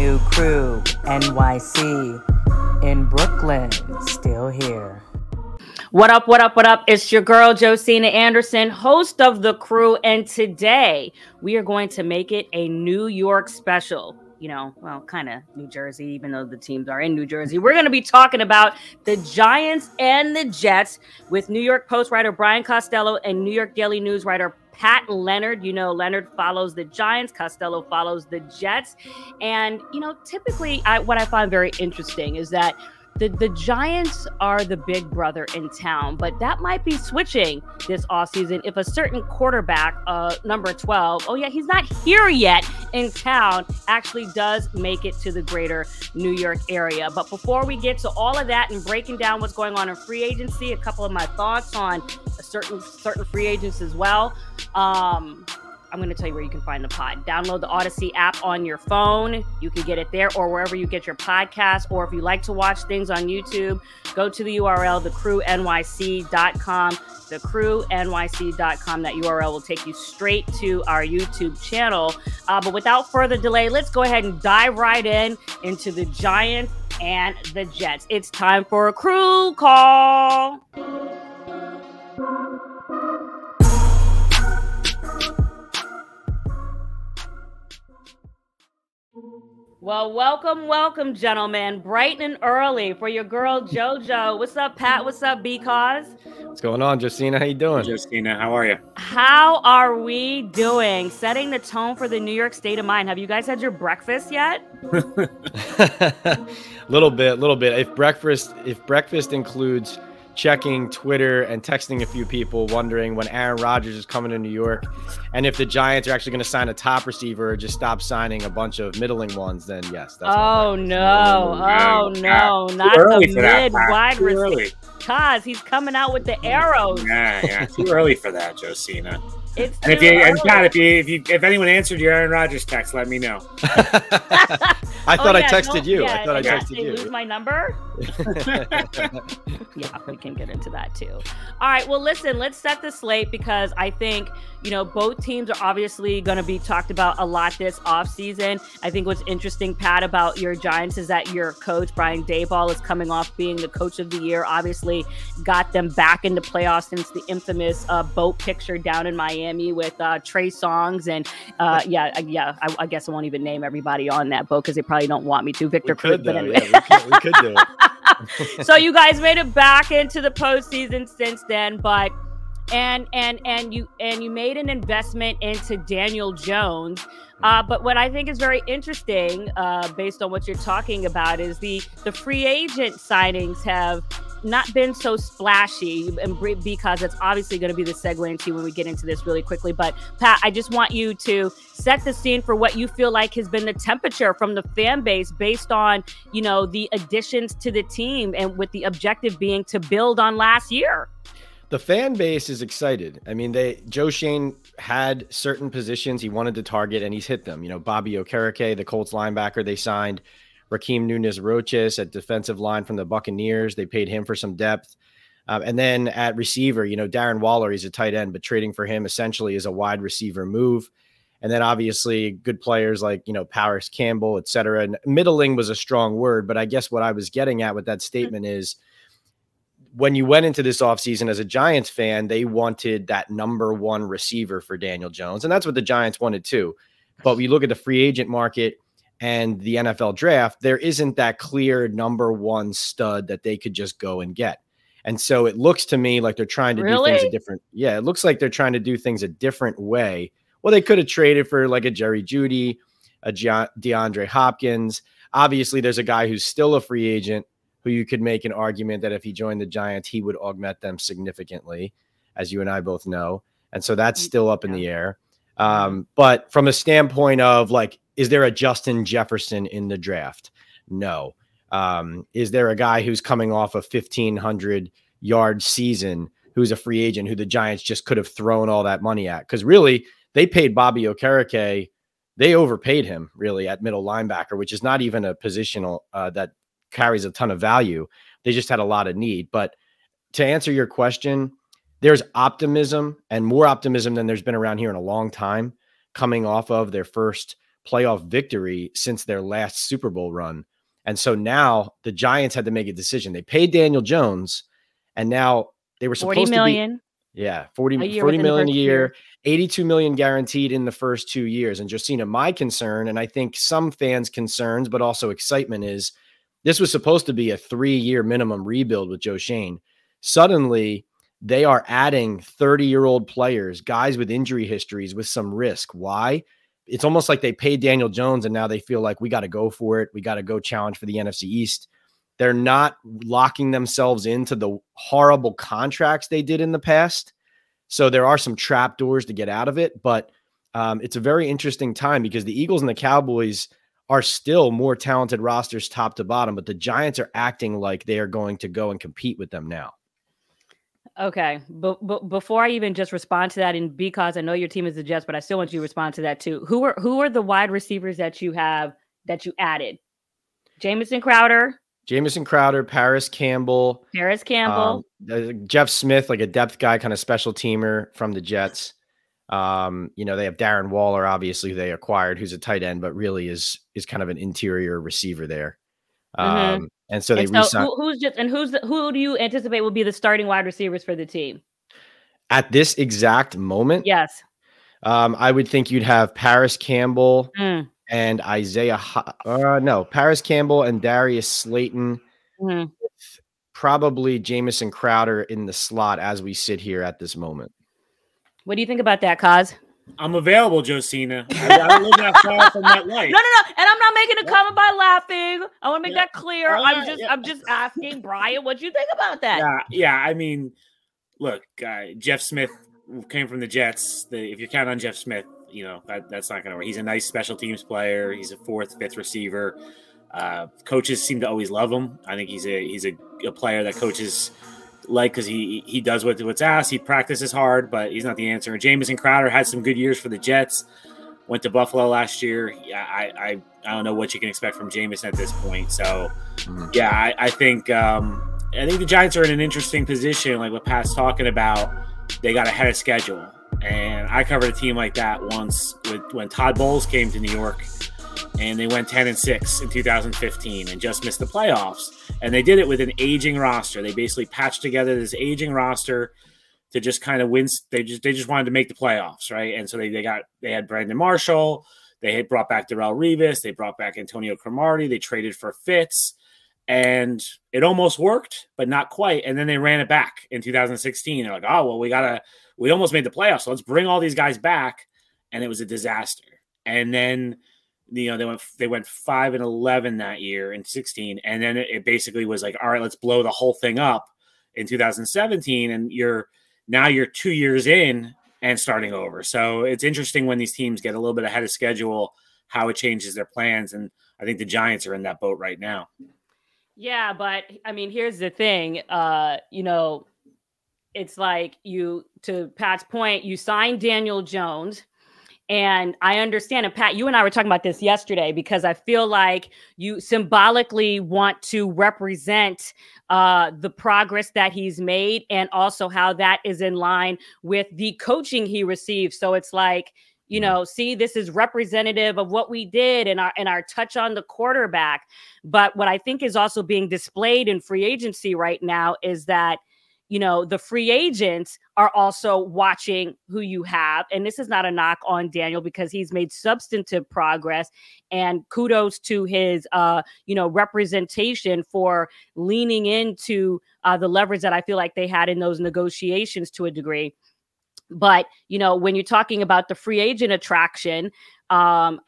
new crew, NYC, in Brooklyn, still here. What up, what up, what up? It's your girl, Josina Anderson, host of The Crew. And today we are going to make it a New York special. You know, well, kind of New Jersey, even though the teams are in New Jersey. We're going to be talking about the Giants and the Jets with New York Post writer Brian Costello and New York Daily News writer Pat Leonard. You know, Leonard follows the Giants, Costello follows the Jets. And, you know, typically, I, what I find very interesting is that the, the Giants are the big brother in town, but that might be switching this offseason if a certain quarterback, uh, number 12, oh, yeah, he's not here yet in town, actually does make it to the greater New York area. But before we get to all of that and breaking down what's going on in free agency, a couple of my thoughts on a certain certain free agents as well. Um, I'm going to tell you where you can find the pod. Download the Audacy app on your phone. You can get it there or wherever you get your podcast. Or if you like to watch things on YouTube, go to the URL, thecrewnyc.com. Thecrewnyc.com. That URL will take you straight to our YouTube channel. Uh, but without further delay, let's go ahead and dive right in into the Giants and the Jets. It's time for a crew call. Well, welcome, welcome, gentlemen. Bright and early for your girl JoJo. What's up, Pat? What's up, Because? What's going on, Justina? How you doing? Justina, how are you? How are we doing? Setting the tone for the New York state of mind. Have you guys had your breakfast yet? little bit, little bit. If breakfast, if breakfast includes checking Twitter and texting a few people wondering when Aaron Rodgers is coming to New York and if the Giants are actually going to sign a top receiver or just stop signing a bunch of middling ones, then yes. That's oh, no. Oh, oh no. Not the mid wide receiver. Cause he's coming out with the arrows. Yeah, yeah. Too early for that, Josina. It's and if you and Pat, if you if you if anyone answered your Aaron Rodgers text, let me know. I thought oh, yeah, I texted no, you. Yeah, I thought yeah, I texted you. Lose my number. yeah, we can get into that too. All right. Well, listen. Let's set the slate because I think you know both teams are obviously going to be talked about a lot this off season. I think what's interesting, Pat, about your Giants is that your coach Brian Daboll is coming off being the coach of the year. Obviously, got them back into playoffs since the infamous uh, boat picture down in Miami Miami with uh, Trey Songz and uh, yeah, yeah. I, I, guess I won't even name everybody on that boat because they probably don't want me to. Victor we could, but anyway. Yeah, we, could, we could do it. so you guys made it back into the postseason since then, but and and and you and you made an investment into Daniel Jones. Uh, but what I think is very interesting, uh, based on what you're talking about, is the the free agent signings have not been so splashy and because it's obviously going to be the segue into when we get into this really quickly. But Pat, I just want you to set the scene for what you feel like has been the temperature from the fan base based on, you know, the additions to the team and with the objective being to build on last year. The fan base is excited. I mean, they Joe Schoen had certain positions he wanted to target and he's hit them. You know, Bobby Okereke, the Colts linebacker they signed, Rakeem Nunez Roches at defensive line from the Buccaneers. They paid him for some depth. Um, and then at receiver, you know, Darren Waller, he's a tight end, but trading for him essentially is a wide receiver move. And then obviously good players like, you know, Parris Campbell, et cetera. And middling was a strong word, but I guess what I was getting at with that statement is when you went into this offseason as a Giants fan, they wanted that number one receiver for Daniel Jones. And that's what the Giants wanted too. But we look at the free agent market – and the NFL draft, there isn't that clear number one stud that they could just go and get. And so it looks to me like they're trying to really? do things a different. Yeah, it looks like they're trying to do things a different way. Well, they could have traded for like a Jerry Jeudy, a DeAndre Hopkins. Obviously, there's a guy who's still a free agent who you could make an argument that if he joined the Giants, he would augment them significantly, as you and I both know. And so that's still up in the air. Um, but from a standpoint of like is there a Justin Jefferson in the draft? No. Um, is there a guy who's coming off a 1500 yard season who's a free agent who the Giants just could have thrown all that money at? Because really, they paid Bobby Okereke. They overpaid him really at middle linebacker, which is not even a positional uh, that carries a ton of value. They just had a lot of need. But to answer your question, there's optimism and more optimism than there's been around here in a long time coming off of their first playoff victory since their last Super Bowl run. And so now the Giants had to make a decision. They paid Daniel Jones, and now they were supposed 40 million. to be yeah, 40, 40 million a year, year, 82 million guaranteed in the first two years. And Josina, my concern, and I think some fans' concerns, but also excitement is this was supposed to be a three-year minimum rebuild with Joe Schoen. Suddenly, they are adding 30-year-old players, guys with injury histories with some risk. Why? It's almost like they paid Daniel Jones and now they feel like we got to go for it. We got to go challenge for the NFC East. They're not locking themselves into the horrible contracts they did in the past. So there are some trap doors to get out of it, but um, it's a very interesting time because the Eagles and the Cowboys are still more talented rosters top to bottom, but the Giants are acting like they are going to go and compete with them now. Okay, but, but before I even just respond to that, and because I know your team is the Jets, but I still want you to respond to that too. Who are who are the wide receivers that you have that you added? Jamison Crowder, Jamison Crowder, Parris Campbell, Parris Campbell, um, Jeff Smith, like a depth guy, kind of special teamer from the Jets. Um, you know, they have Darren Waller, obviously they acquired, who's a tight end, but really is is kind of an interior receiver there. Mm-hmm. Um, mm-hmm. And so they and so who, who's just and who's the, who do you anticipate will be the starting wide receivers for the team at this exact moment? Yes. Um, I would think you'd have Parris Campbell, mm and Isaiah. Uh, no, Parris Campbell and Darius Slayton. Mm-hmm. Probably Jamison Crowder in the slot as we sit here at this moment. What do you think about that, Kaz? I'm available, Josina. I, I live that far from that life. No, no, no. And I'm not making a comment by laughing. I want to make yeah. that clear. I'm just, yeah. I'm just asking Brian, what do you think about that? Yeah, yeah. I mean, look, uh, Jeff Smith came from the Jets. The, if you count on Jeff Smith, you know that, that's not going to work. He's a nice special teams player. He's a fourth, fifth receiver. Uh, coaches seem to always love him. I think he's a he's a, a player that coaches like because he he does what, what's asked. He practices hard, but he's not the answer. And Jamison Crowder had some good years for the Jets. Went to Buffalo last year. Yeah, I, I I don't know what you can expect from Jamison at this point. So mm-hmm. yeah, I, I think um, I think the Giants are in an interesting position, like what Pat's talking about. They got ahead of schedule. And I covered a team like that once with, when Todd Bowles came to New York and they went 10 and 6 in 2015 and just missed the playoffs. And they did it with an aging roster. They basically patched together this aging roster to just kind of win. They just they just wanted to make the playoffs, right? And so they, they got they had Brandon Marshall, they had brought back Darrelle Revis, they brought back Antonio Cromartie, they traded for Fitz, and it almost worked, but not quite. And then they ran it back in 2016. They're like, oh well, we gotta we almost made the playoffs. So let's bring all these guys back. And it was a disaster. And then, you know, they went they went five and eleven that year in 16. And then it, it basically was like, all right, let's blow the whole thing up in 2017. And you're now you're two years in and starting over. So it's interesting when these teams get a little bit ahead of schedule, how it changes their plans. And I think the Giants are in that boat right now. Yeah, but I mean, here's the thing. Uh, you know, it's like you to Pat's point, you signed Daniel Jones. And I understand, and Pat, you and I were talking about this yesterday because I feel like you symbolically want to represent uh, the progress that he's made and also how that is in line with the coaching he received. So it's like, you mm-hmm. know, see, this is representative of what we did and our and our touch on the quarterback. But what I think is also being displayed in free agency right now is that you know, the free agents are also watching who you have. And this is not a knock on Daniel because he's made substantive progress. And kudos to his, uh, you know, representation for leaning into uh, the leverage that I feel like they had in those negotiations to a degree. But, you know, when you're talking about the free agent attraction, um,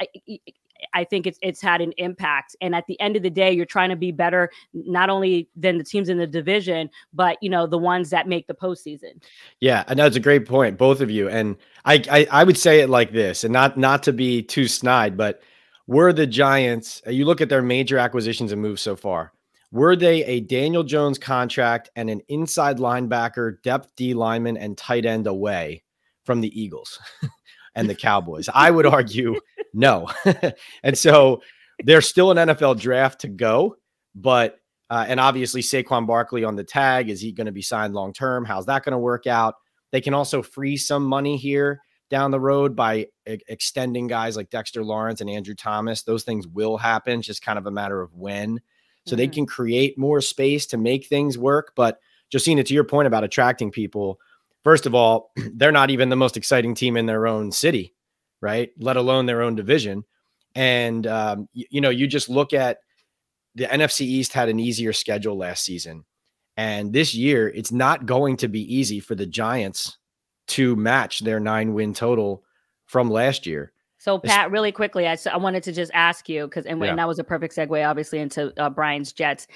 I think it's it's had an impact. And at the end of the day, you're trying to be better not only than the teams in the division, but you know the ones that make the postseason. Yeah, and that's a great point, both of you. And I, I I would say it like this, and not not to be too snide, but were the Giants? Uh, you look at their major acquisitions and moves so far. Were they a Daniel Jones contract and an inside linebacker, depth D lineman, and tight end away from the Eagles? and the Cowboys. I would argue no. and so there's still an NFL draft to go, but uh, and obviously Saquon Barkley on the tag. Is he going to be signed long term? How's that going to work out? They can also free some money here down the road by e- extending guys like Dexter Lawrence and Andrew Thomas. Those things will happen. It's just kind of a matter of when. So they Mhm. can create more space to make things work. But Josina, to your point about attracting people, first of all, they're not even the most exciting team in their own city, right? Let alone their own division. And um, y- you know, you just look at the NFC East had an easier schedule last season. And this year, it's not going to be easy for the Giants to match their nine win total from last year. So Pat, really quickly, I, I wanted to just ask you because, and, Yeah. and that was a perfect segue, obviously, into uh, Brian's Jets.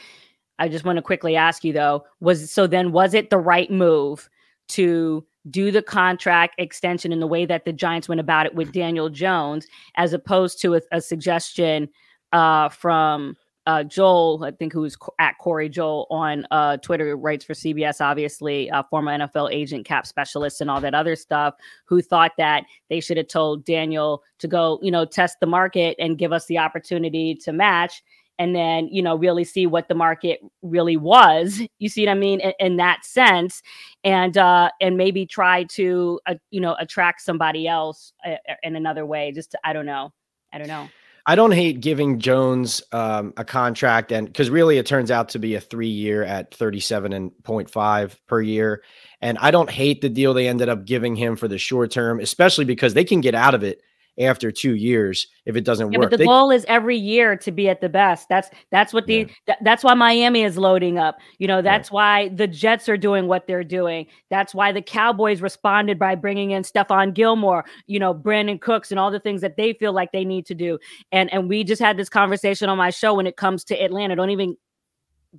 I just want to quickly ask you though, was so then was it the right move to do the contract extension in the way that the Giants went about it with Daniel Jones, as opposed to a, a suggestion uh, from uh, Joel, I think who's at Corry Joel on uh, Twitter, writes for CBS, obviously, uh, former NFL agent, cap specialist, and all that other stuff, who thought that they should have told Daniel to go, you know, test the market and give us the opportunity to match. And then, you know, really see what the market really was. You see what I mean? In, in that sense, and uh, and maybe try to, uh, you know, attract somebody else uh, in another way. Just to, I don't know, I don't know. I don't hate giving Jones um, a contract, and because really it turns out to be a three year at 37 and 0.5 per year. And I don't hate the deal they ended up giving him for the short term, especially because they can get out of it after two years if it doesn't Yeah, work. but the They- goal is every year to be at the best. That's that's what the tha- that's why Miami is loading up. You know, that's why the Jets are doing what they're doing. That's why the Cowboys responded by bringing in Stephon Gilmore, you know, Brandin Cooks and all the things that they feel like they need to do. And and we just had this conversation on my show when it comes to Atlanta. Don't even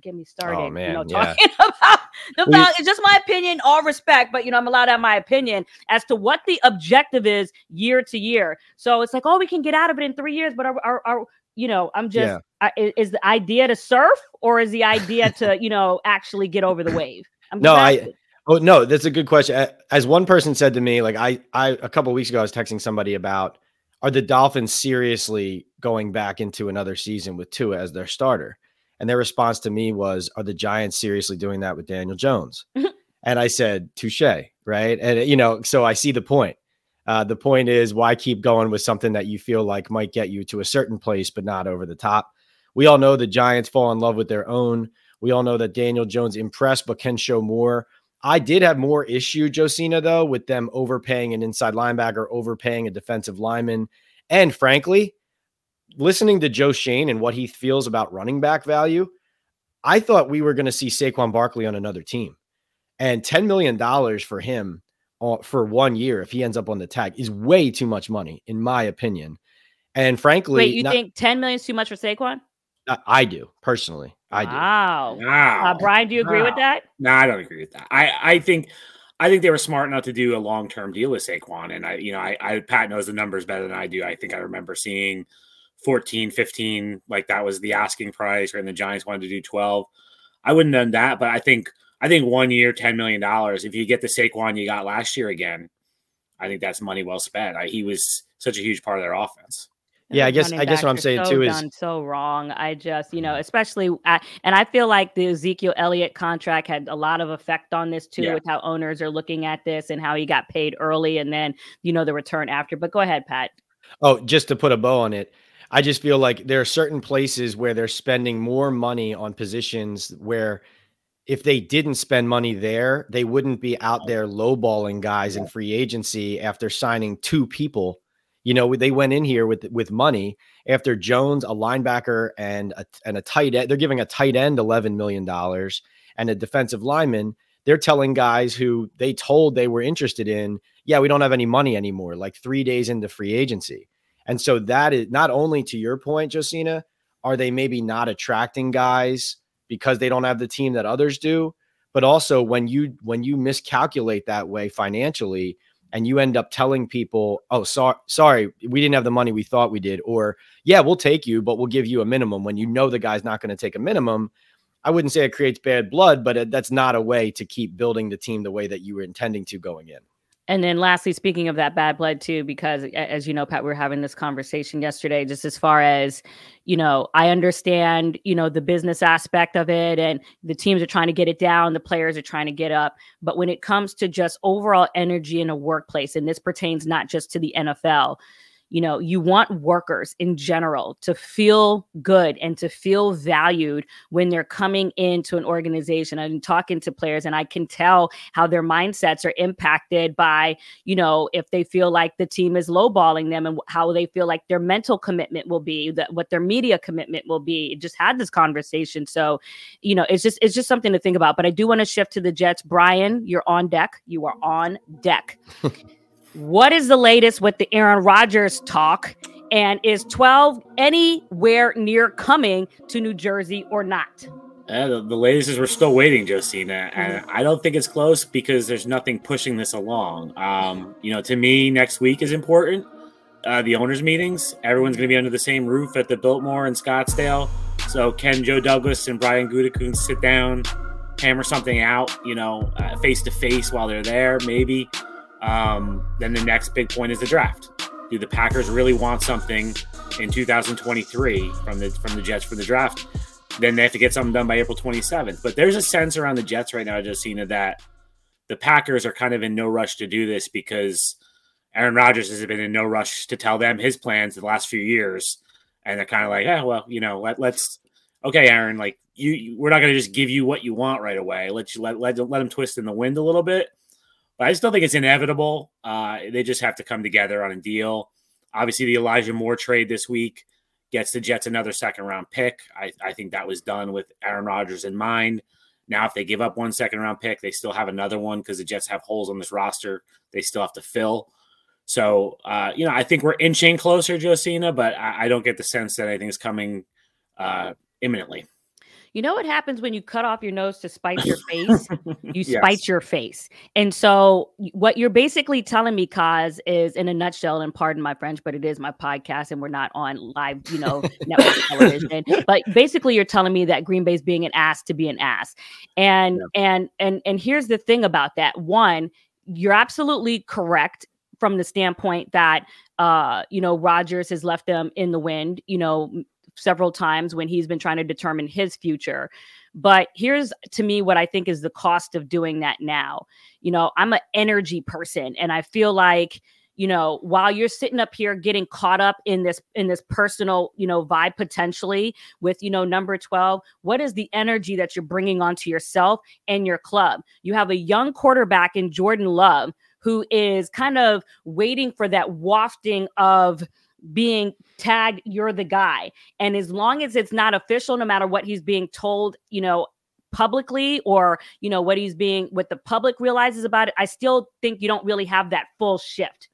get me oh, started. you man, know, yeah. talking about the We- Falcons. It's just my opinion, all respect, but you know, I'm allowed to have my opinion as to what the objective is year to year. So it's like, oh, we can get out of it in three years, but are, are, are you know, I'm just, Yeah. I, i- is the idea to surf or is the idea to, you know, actually get over the wave? I'm No, I- Oh no, that's a good question. As one person said to me, like I, I a couple weeks ago, I was texting somebody about are the Dolphins seriously going back into another season with Tua as their starter? And their response to me was, "Are the Giants seriously doing that with Daniel Jones?" and I said, "Touche." Right, and you know, so I see the point. Uh, the point is, why keep going with something that you feel like might get you to a certain place, but not over the top? We all know the Giants fall in love with their own. We all know that Daniel Jones impressed, but can show more. I did have more issue, Josina, though, with them overpaying an inside linebacker, overpaying a defensive lineman. And frankly, listening to Joe Schoen and what he feels about running back value, I thought we were going to see Saquon Barkley on another team. And $10 million for him uh, for one year, if he ends up on the tag, is way too much money, in my opinion. And frankly, Wait, you not- think 10 million is too much for Saquon? I- I do personally. I do. Wow. Wow. Uh, Brian, do you agree with that? No, I don't agree with that. I, I think I think they were smart enough to do a long term deal with Saquon. And I, you know, I, I Pat knows the numbers better than I do. I think I remember seeing 14, 15, like that was the asking price, and the Giants wanted to do 12. I wouldn't have done that, but I think I think one year, $10 million. If you get the Saquon you got last year again, I think that's money well spent. I, he was such a huge part of their offense. Yeah, I guess- I guess what I'm saying so too is- done so wrong. I just, you know, mm-hmm. especially, I, and I feel like the Ezekiel Elliott contract had a lot of effect on this too, Yeah. with how owners are looking at this and how he got paid early and then, you know, the return after. But go ahead, Pat. Oh, just to put a bow on it, I just feel like there are certain places where they're spending more money on positions where if they didn't spend money there, they wouldn't be out there lowballing guys in free agency after signing two people. You know, they went in here with with money after Jones, a linebacker, and a, and a tight end. They're giving a tight end eleven million dollars and a defensive lineman. They're telling guys who they told they were interested in, yeah, we don't have any money anymore. Like three days into free agency. And so that is not only to your point, Josina, are they maybe not attracting guys because they don't have the team that others do, but also when you when you miscalculate that way financially and you end up telling people, "Oh, sorry, sorry, we didn't have the money we thought we did," or "Yeah, we'll take you, but we'll give you a minimum." When you know the guy's not going to take a minimum, I wouldn't say it creates bad blood, but it, that's not a way to keep building the team the way that you were intending to going in. And then lastly, speaking of that bad blood too, because as you know, Pat, we were having this conversation yesterday, just as far as, you know, I understand, you know, the business aspect of it and the teams are trying to get it down, the players are trying to get up. But when it comes to just overall energy in a workplace, and this pertains not just to the NFL, you know you want workers in general to feel good and to feel valued when they're coming into an organization i'm talking to players and i can tell how their mindsets are impacted by you know if they feel like the team is lowballing them and how they feel like their mental commitment will be that what their media commitment will be. Just had this conversation so you know it's just it's just something to think about but i do want to shift to the jets. Brian you're on deck. You are on deck What is the latest with the Aaron Rodgers talk? And is 12 anywhere near coming to New Jersey or not? Uh, the, the, latest is we're still waiting, Josina, and mm-hmm. I don't think it's close because there's nothing pushing this along. Um, you know, to me, next week is important. Uh, the owners' meetings, everyone's going to be under the same roof at the Biltmore in Scottsdale. So can Joe Douglas and Brian Gutekunst sit down, hammer something out, you know, face to face while they're there? Maybe. Um, then the next big point is the draft. Do the Packers really want something in 2023 from the from the Jets for the draft? Then they have to get something done by April 27th. But there's a sense around the Jets right now, Josina, that the Packers are kind of in no rush to do this because Aaron Rodgers has been in no rush to tell them his plans the last few years, and they're kind of like, yeah, well, you know, let, let's okay, Aaron, like you, you we're not going to just give you what you want right away. Let you let let let them twist in the wind a little bit but I still think it's inevitable. Uh, they just have to come together on a deal. Obviously, the Elijah Moore trade this week gets the Jets another second round pick. I, I think that was done with Aaron Rodgers in mind. Now, if they give up one second round pick, they still have another one because the Jets have holes on this roster they still have to fill. So, uh, you know, I think we're inching closer, Josina, but I, I don't get the sense that anything's coming uh, imminently. You know what happens when you cut off your nose to spite your face? You yes. spite your face. And so what you're basically telling me, Kaz, is in a nutshell, and pardon my French, but it is my podcast and we're not on live, you know, network television. But basically you're telling me that Green Bay's being an ass to be an ass. And yeah. and and and here's the thing about that. One, you're absolutely correct from the standpoint that uh, you know, Rodgers has left them in the wind, you know, several times when he's been trying to determine his future. But here's to me what I think is the cost of doing that now. You know, I'm an energy person and I feel like you know while you're sitting up here getting caught up in this in this personal you know vibe potentially with you know number 12 what is the energy that you're bringing onto yourself and your club you have a young quarterback in jordan love who is kind of waiting for that wafting of being tagged, you're the guy. And as long as it's not official, no matter what he's being told, you know, publicly or, you know, what he's being, what the public realizes about it, I still think you don't really have that full shift.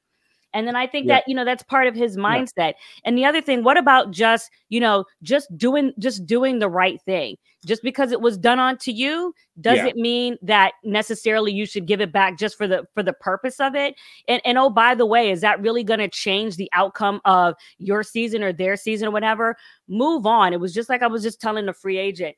And then I think yeah. that, you know, that's part of his mindset. Yeah. And the other thing, what about just, you know, just doing just doing the right thing? Just because it was done onto you doesn't yeah. mean that necessarily you should give it back just for the for the purpose of it. And and oh, by the way, is that really going to change the outcome of your season or their season or whatever? Move on. It was just like I was just telling the free agent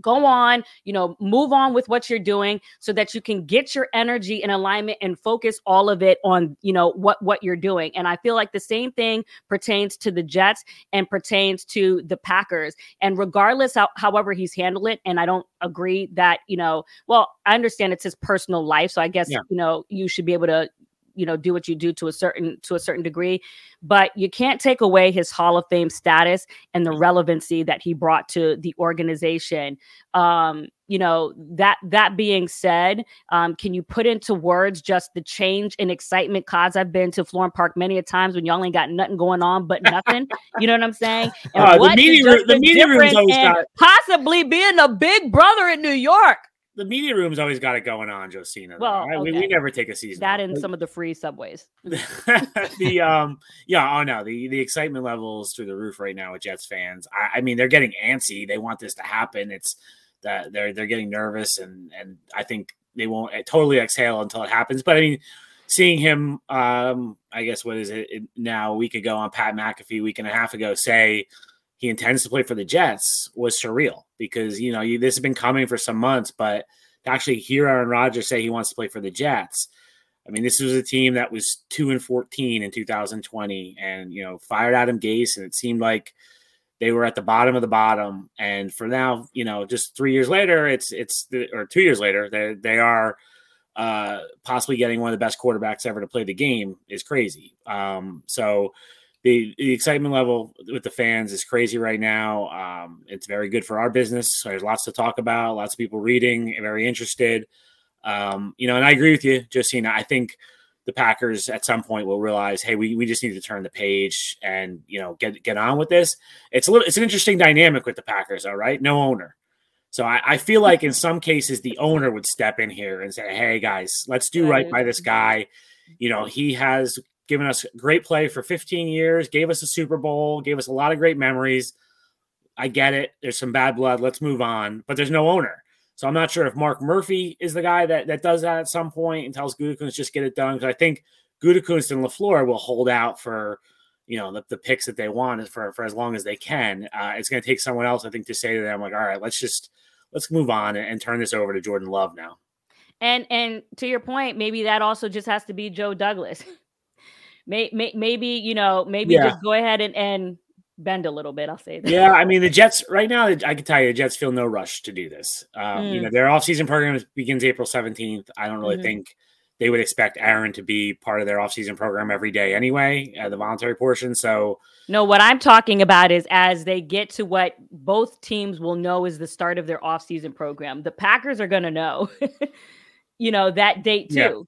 go on, you know, move on with what you're doing so that you can get your energy in alignment and focus all of it on, you know, what what you're doing. And I feel like the same thing pertains to the Jets and pertains to the Packers. And regardless how, however he's handled it, and I don't agree that, you know, well, I understand it's his personal life, so I guess, yeah. you know, you should be able to you know do what you do to a certain to a certain degree but you can't take away his hall of fame status and the relevancy that he brought to the organization. Um you know that that being said um, can you put into words just the change in excitement cause i've been to florham park many a times when y'all ain't got nothing going on but nothing? You know what i'm saying? And uh, the media, room, the media room's always got possibly being a big brother in new york the media room's always got it going on, Josina. Well, right? okay. we, we, never take a season. That in some of the free subways. the um, yeah, oh no, the the excitement levels through the roof right now with Jets fans. I, I mean, they're getting antsy. They want this to happen. It's that they're they're getting nervous, and and I think they won't eh, totally exhale until it happens. But I mean, seeing him, um, I guess what is it now? A week ago on Pat McAfee, week and a half ago, say he intends to play for the Jets was surreal because you know you, this has been coming for some months, but to actually hear Aaron Rodgers say he wants to play for the Jets, I mean, this was a team that was two and fourteen in 2020, and you know, fired Adam Gase, and it seemed like they were at the bottom of the bottom. And for now, you know, just three years later, it's it's the, or two years later, they they are uh, possibly getting one of the best quarterbacks ever to play the game is crazy. Um, so the, the excitement level with the fans is crazy right now. Um, it's very good for our business. So there's lots to talk about, lots of people reading, very interested. Um, you know, and I agree with you, Josina. I think the Packers at some point will realize, hey, we, we just need to turn the page and you know get get on with this. It's a little it's an interesting dynamic with the Packers, all right. No owner. So I, I feel like in some cases the owner would step in here and say, Hey guys, let's do right by this guy. You know, he has given us great play for 15 years, gave us a Super Bowl, gave us a lot of great memories. I get it. There's some bad blood. Let's move on. But there's no owner. So I'm not sure if Mark Murphy is the guy that, that does that at some point and tells Gutekunst just get it done. Because I think Gutekunst and LaFleur will hold out for, you know, the, the picks that they want for, for as long as they can. Uh, it's going to take someone else, I think, to say to them, like, all right, let's just let's move on and, and turn this over to Jordan Love now. And and to your point, maybe that also just has to be Joe Douglas. may, may, maybe you know, maybe yeah. just go ahead and, and bend a little bit. I'll say that. Yeah, I mean the Jets right now. I can tell you, the Jets feel no rush to do this. Um, mm. You know, their offseason program begins April seventeenth. I don't really mm-hmm. think they would expect Aaron to be part of their offseason program every day anyway, uh, the voluntary portion. So, no, what I'm talking about is as they get to what both teams will know is the start of their offseason program, the Packers are going to know, you know, that date too. Yeah.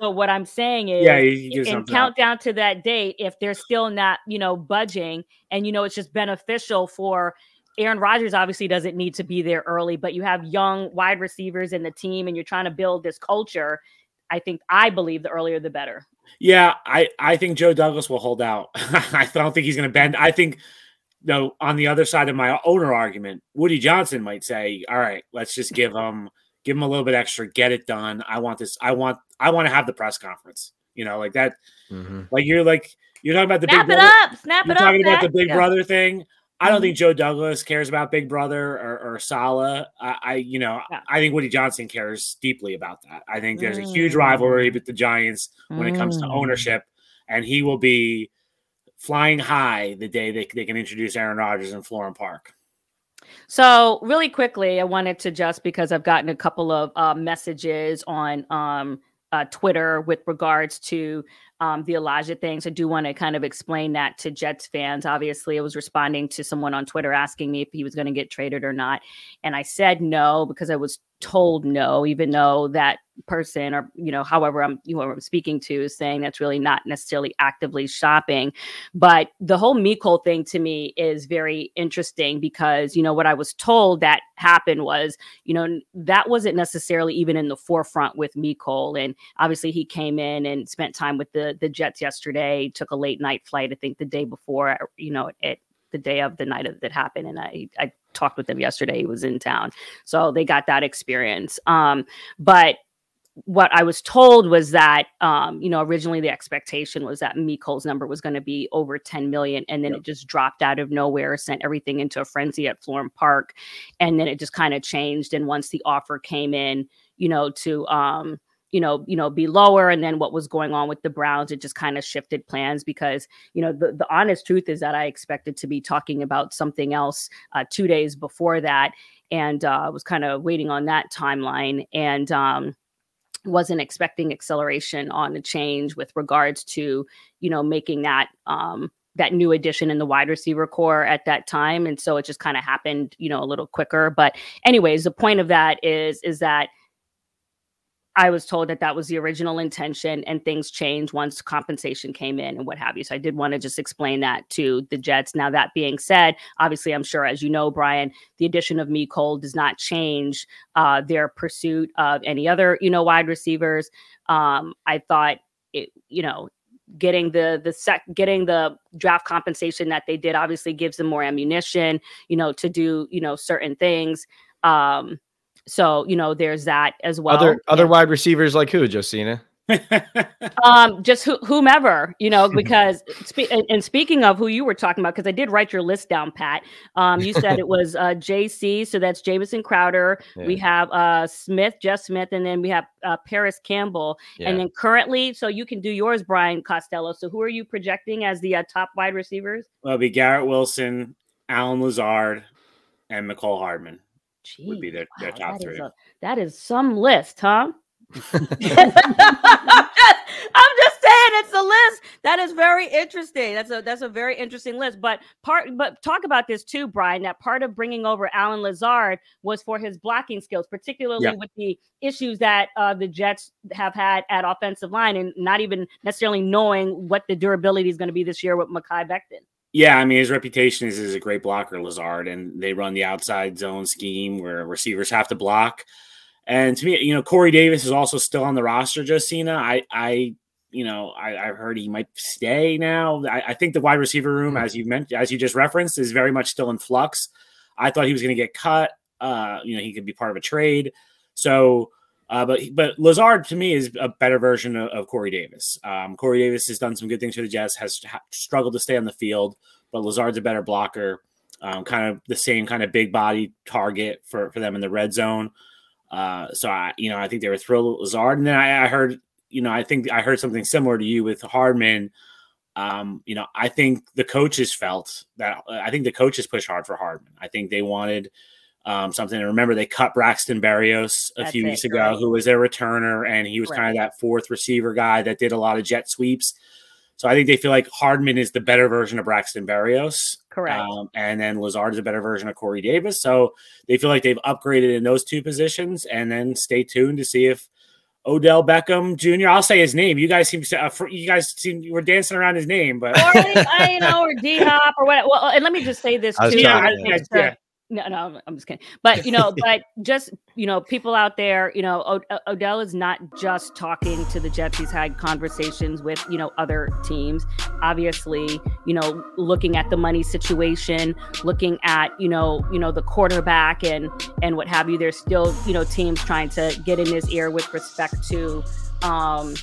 So what I'm saying is, yeah, and count down to that date, if they're still not, you know, budging, and you know, it's just beneficial for Aaron Rodgers. Obviously, doesn't need to be there early, but you have young wide receivers in the team, and you're trying to build this culture. I think I believe the earlier the better. Yeah, I I think Joe Douglas will hold out. I don't think he's going to bend. I think no. On the other side of my owner argument, Woody Johnson might say, "All right, let's just give him give him a little bit extra, get it done. I want this. I want I want to have the press conference. You know, like that. Mm-hmm. Like you're like you're talking about the snap big it brother, up, snap it up. You're talking about the Big yeah. Brother thing. I don't mm-hmm. think Joe Douglas cares about Big Brother or, or Saleh. I, I, you know, yeah. I think Woody Johnson cares deeply about that. I think there's a huge mm. rivalry with the Giants when it comes to mm. ownership, and he will be flying high the day they, they can introduce Aaron Rodgers in Florham Park. So, really quickly, I wanted to just because I've gotten a couple of uh, messages on um, uh, Twitter with regards to um, the Elijah things. I do want to kind of explain that to Jets fans. Obviously, I was responding to someone on Twitter asking me if he was going to get traded or not. And I said no because I was told no, even though that person or you know however i'm you know i'm speaking to is saying that's really not necessarily actively shopping. But the whole Mecole thing to me is very interesting because you know what i was told that happened was you know that wasn't necessarily even in the forefront with Mecole. And obviously he came in and spent time with the the jets yesterday took a late night flight i think the day before you know at the day of the night that happened. And i i talked with him yesterday. He was in town. So they got that experience. Um, but what I was told was that, um, you know, originally the expectation was that Mecole's number was going to be over 10 million. And then yep. it just dropped out of nowhere, sent everything into a frenzy at Florham Park. And then it just kind of changed. And once the offer came in, you know, to, um, you know, you know, be lower. And then what was going on with the Browns, it just kind of shifted plans because, you know, the, the honest truth is that I expected to be talking about something else uh, two days before that. And uh, was kind of waiting on that timeline. And, um, wasn't expecting acceleration on a change with regards to you know making that um that new addition in the wide receiver corps at that time and so it just kind of happened you know a little quicker but anyways the point of that is is that I was told that that was the original intention and things changed once compensation came in and what have you. So I did want to just explain that to the Jets. Now, that being said, obviously, I'm sure, as you know, Brian, the addition of Mecole does not change uh, their pursuit of any other, you know, wide receivers. Um, I thought it, you know, getting the the sec getting the draft compensation that they did obviously gives them more ammunition, you know, to do, you know, certain things. Um, so you know, there's that as well. Other other wide receivers like who, Josina? um, just wh- whomever, you know, because spe- and, and, speaking of who you were talking about, because I did write your list down, Pat. Um, you said it was uh, JC, so that's Jamison Crowder. Yeah. We have uh, Smith, Jeff Smith, and then we have uh, Parris Campbell. Yeah. And then currently, so you can do yours, Brian Costello. So who are you projecting as the uh, top wide receivers? Well, it'll be Garrett Wilson, Allen Lazard, and Mecole Hardman. Jeez, would be their, their wow, top that three. Is a, that is some list, huh? I'm, just, saying it's a list that is very interesting. That's a that's a very interesting list. But part but talk about this too, Brian. That part of bringing over Allen Lazard was for his blocking skills, particularly yeah. with the issues that uh, the Jets have had at offensive line, and not even necessarily knowing what the durability is going to be this year with Mekhi Becton. Yeah, I mean his reputation is as a great blocker, Lazard, and they run the outside zone scheme where receivers have to block. And to me, you know, Corey Davis is also still on the roster, Josina. I, I, you know, I, I heard he might stay now. I, I, think the wide receiver room, mm-hmm. as you mentioned, as you just referenced, is very much still in flux. I thought he was going to get cut. Uh, you know, he could be part of a trade. So, uh, but but Lazard to me is a better version of, of Corey Davis. Um, Corey Davis has done some good things for the Jets, has ha- struggled to stay on the field, but Lazard's a better blocker. Um, kind of the same kind of big body target for for them in the red zone. Uh, so I, you know, I think they were thrilled with Lazard, and then I, I, heard, you know, I think I heard something similar to you with Hardman. Um, you know, I think the coaches felt that I think the coaches pushed hard for Hardman. I think they wanted um, something. And remember, they cut Braxton Berrios a That's few it, weeks ago, right. who was their returner, and he was right. kind of that fourth receiver guy that did a lot of jet sweeps. So I think they feel like Hardman is the better version of Braxton Berrios. Correct. Um, and then Lazard is a better version of Corey Davis. So they feel like they've upgraded in those two positions. And then stay tuned to see if Odell Beckham Jr. I'll say his name. You guys seem to, uh, you guys seem you were dancing around his name, but or I, you know, or D Hop or what. Well, and let me just say this too. Yeah, yeah, no, no, I'm just kidding. But you know, but just you know, people out there, you know, Odell is not just talking to the Jets. He's had conversations with you know other teams. Obviously, you know, looking at the money situation, looking at you know, you know, the quarterback and and what have you. There's still you know teams trying to get in his ear with respect to um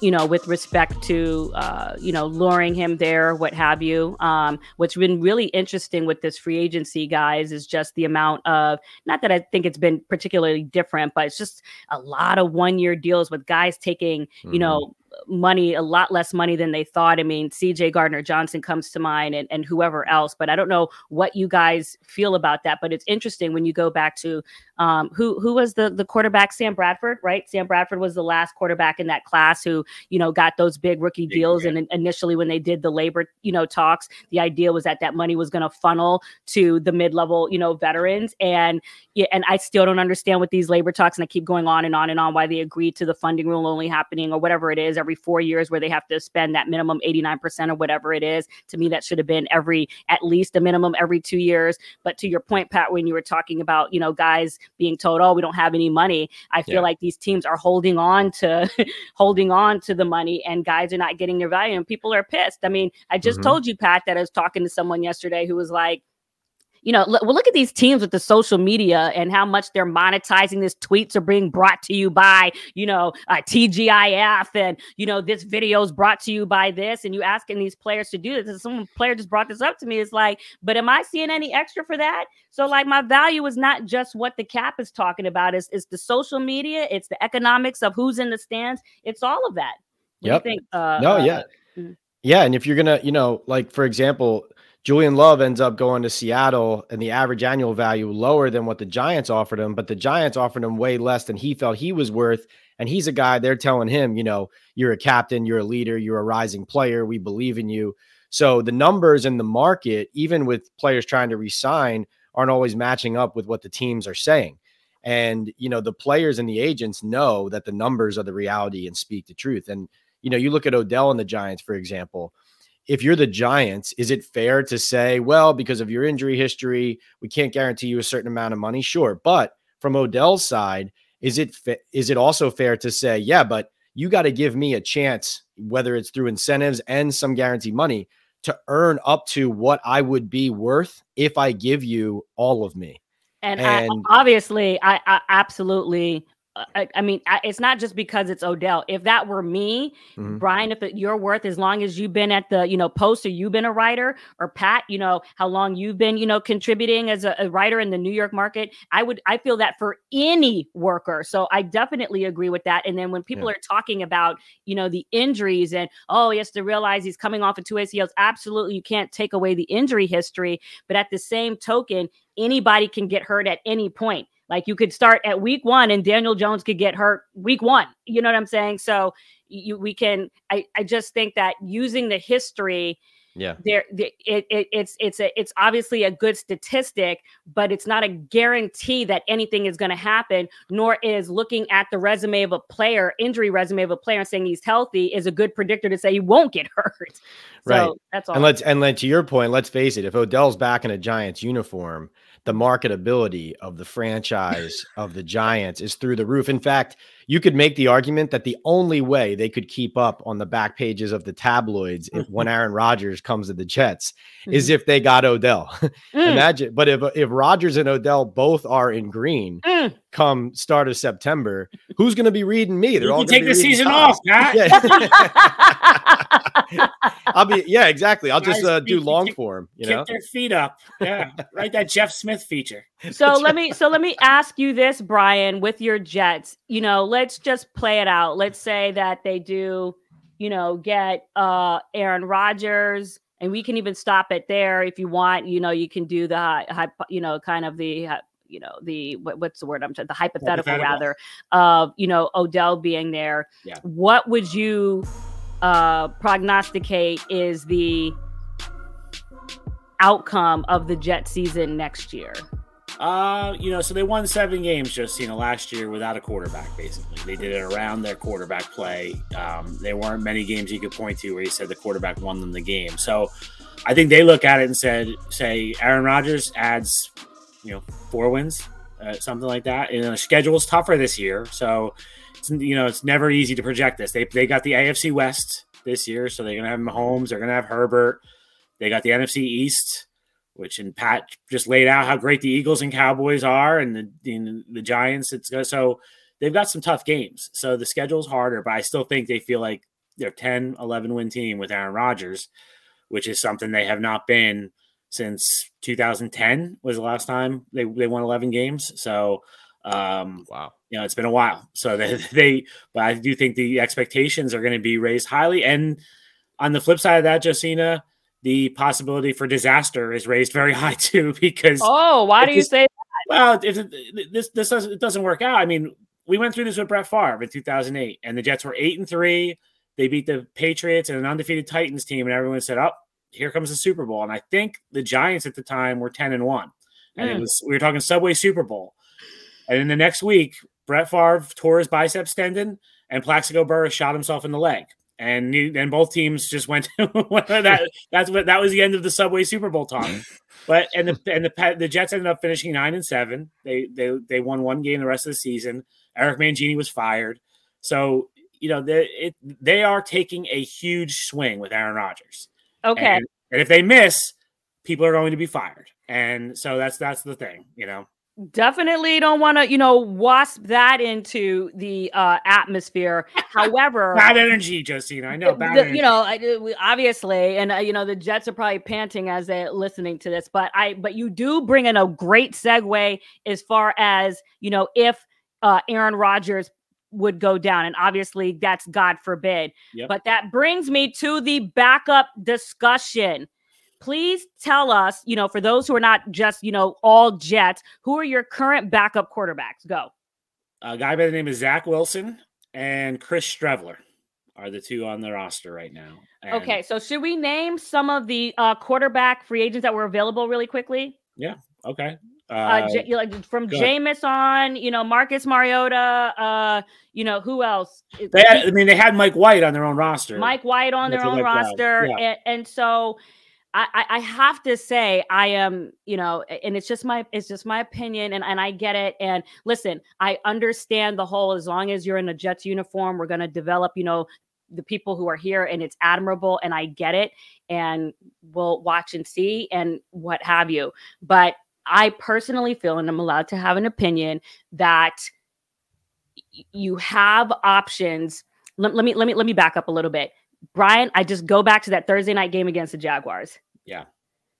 you know, with respect to, uh, you know, luring him there, what have you. Um, what's been really interesting with this free agency, guys, is just the amount of, not that I think it's been particularly different, but it's just a lot of one year deals with guys taking, mm-hmm. you know, money, a lot less money than they thought. I mean, CJ Gardner Johnson comes to mind and, and whoever else, but I don't know what you guys feel about that. But it's interesting when you go back to um, who who was the the quarterback, Sam Bradford, right? Sam Bradford was the last quarterback in that class who, you know, got those big rookie deals. And initially when they did the labor, you know, talks, the idea was that that money was going to funnel to the mid-level, you know, veterans. And yeah, and I still don't understand what these labor talks and I keep going on and on and on why they agreed to the funding rule only happening or whatever it is every four years where they have to spend that minimum 89% or whatever it is. To me, that should have been every at least a minimum every two years. But to your point, Pat, when you were talking about, you know, guys being told, oh, we don't have any money, I feel yeah. like these teams are holding on to holding on to the money and guys are not getting their value and people are pissed. I mean, I just mm-hmm. told you, Pat, that I was talking to someone yesterday who was like, you know, well, look at these teams with the social media and how much they're monetizing this. Tweets are being brought to you by, you know, uh, TGIF, and you know, this video is brought to you by this. And you asking these players to do this. And some player just brought this up to me. It's like, but am I seeing any extra for that? So, like, my value is not just what the cap is talking about. It's, it's the social media. It's the economics of who's in the stands. It's all of that. What yep. think? Uh, no, uh, yeah. Mm-hmm. Yeah, and if you're gonna, you know, like for example, Julian Love ends up going to Seattle and the average annual value lower than what the Giants offered him, but the Giants offered him way less than he felt he was worth. And he's a guy they're telling him, you know, you're a captain, you're a leader, you're a rising player, we believe in you. So the numbers in the market, even with players trying to resign, aren't always matching up with what the teams are saying. And, you know, the players and the agents know that the numbers are the reality and speak the truth. And, you know, you look at Odell and the Giants, for example if you're the Giants, is it fair to say, well, because of your injury history, we can't guarantee you a certain amount of money? Sure, but from Odell's side, is it fa- is it also fair to say, yeah, but you got to give me a chance, whether it's through incentives and some guaranteed money, to earn up to what I would be worth if I give you all of me. And, and I, obviously, I, I absolutely I, I, mean, I, it's not just because it's Odell. If that were me, mm-hmm. Brian, if it, you're worth as long as you've been at the, you know, post or you've been a writer, or Pat, you know, how long you've been, you know, contributing as a, a writer in the New York market, I would, I feel that for any worker. So I definitely agree with that. And then when people yeah. are talking about, you know, the injuries and oh, he has to realize he's coming off of two ACLs, absolutely, you can't take away the injury history. But at the same token, anybody can get hurt at any point. Like you could start at week one and Daniel Jones could get hurt week one. You know what I'm saying? So you we can I, I just think that using the history yeah there it, it, it's it's a it's obviously a good statistic but it's not a guarantee that anything is going to happen nor is looking at the resume of a player injury resume of a player and saying he's healthy is a good predictor to say he won't get hurt so right that's all and let's and then to your point let's face it if odell's back in a giants uniform the marketability of the franchise of the Giants is through the roof. In fact, you could make the argument that the only way they could keep up on the back pages of the tabloids if when Aaron Rodgers comes to the Jets mm-hmm. is if they got Odell. mm. Imagine, but if if Rodgers and Odell both are in green mm. come start of September, who's going to be reading me? They're all you all take the season off. Yeah. I'll be yeah, exactly. I'll just uh, do long form. You know, their feet up. Yeah, write that Jeff Smith feature. So let me so let me ask you this, Brian, with your Jets. You know, let's just play it out. Let's say that they do, you know, get uh Aaron Rodgers, and we can even stop it there if you want. You know, you can do the high, you know, kind of the you know the what, what's the word I'm trying the hypothetical, hypothetical. rather of you know Odell being there. Yeah. What would you uh, prognosticate is the outcome of the Jet season next year? Uh, you know, so they won seven games, Josina, last year without a quarterback. Basically, they did it around their quarterback play. Um, there weren't many games you could point to where you said the quarterback won them the game. So, I think they look at it and said, say, Aaron Rodgers adds, you know, four wins, uh, something like that. And the schedule is tougher this year, so it's, you know, it's never easy to project this. They they got the AFC West this year, so they're gonna have Mahomes, they're gonna have Herbert. They got the NFC East, which and Pat just laid out how great the Eagles and Cowboys are, and the and the Giants. It's so they've got some tough games. So the schedule's harder, but I still think they feel like they're 10, 11 win team with Aaron Rodgers, which is something they have not been since 2010 was the last time they, they won 11 games. So um, wow. You know, it's been a while. So they, they but I do think the expectations are going to be raised highly. And on the flip side of that, Josina, the possibility for disaster is raised very high too. Because oh, why do you say that? Well, if this this doesn't it doesn't work out. I mean, we went through this with Brett Favre in 2008, and the Jets were eight and three. They beat the Patriots and an undefeated Titans team, and everyone said, "Up, oh, here comes the Super Bowl." And I think the Giants at the time were ten and one, and mm. it hmm. was we were talking Subway Super Bowl. And in the next week, Brett Favre tore his biceps tendon, and Plaxico Burress shot himself in the leg. And then both teams just went. that that's what that was the end of the Subway Super Bowl talk. But and the and the the Jets ended up finishing nine and seven. They they they won one game the rest of the season. Eric Mangini was fired. So you know they it, they are taking a huge swing with Aaron Rodgers. Okay. And, and if they miss, people are going to be fired. And so that's that's the thing, you know definitely don't want to you know wasp that into the uh atmosphere. However bad energy josina i know bad the, you know I, obviously and uh, you know the jets are probably panting as they're listening to this but i but you do bring in a great segue as far as you know if uh aaron rodgers would go down and obviously that's god forbid. Yep. but that brings me to the backup discussion please tell us, you know, for those who are not just, you know, all Jets, who are your current backup quarterbacks? Go. A guy by the name of Zach Wilson and Chris Streveler are the two on the roster right now. And okay, so should we name some of the uh, quarterback free agents that were available really quickly? Yeah. Okay. Uh, uh, J- like from Jameis on, you know, Marcus Mariota, uh, you know, who else? They had, I mean, they had Mike White on their own roster. Mike White on That's their own roster. Yeah. And, and so I, I have to say I am, you know, and it's just my it's just my opinion and, and I get it. And listen, I understand the whole as long as you're in a Jets uniform, we're gonna develop, you know, the people who are here and it's admirable and I get it and we'll watch and see and what have you. But I personally feel, and I'm allowed to have an opinion, that you have options. Let, let me let me let me back up a little bit. Brian, I just go back to that Thursday night game against the Jaguars. Yeah.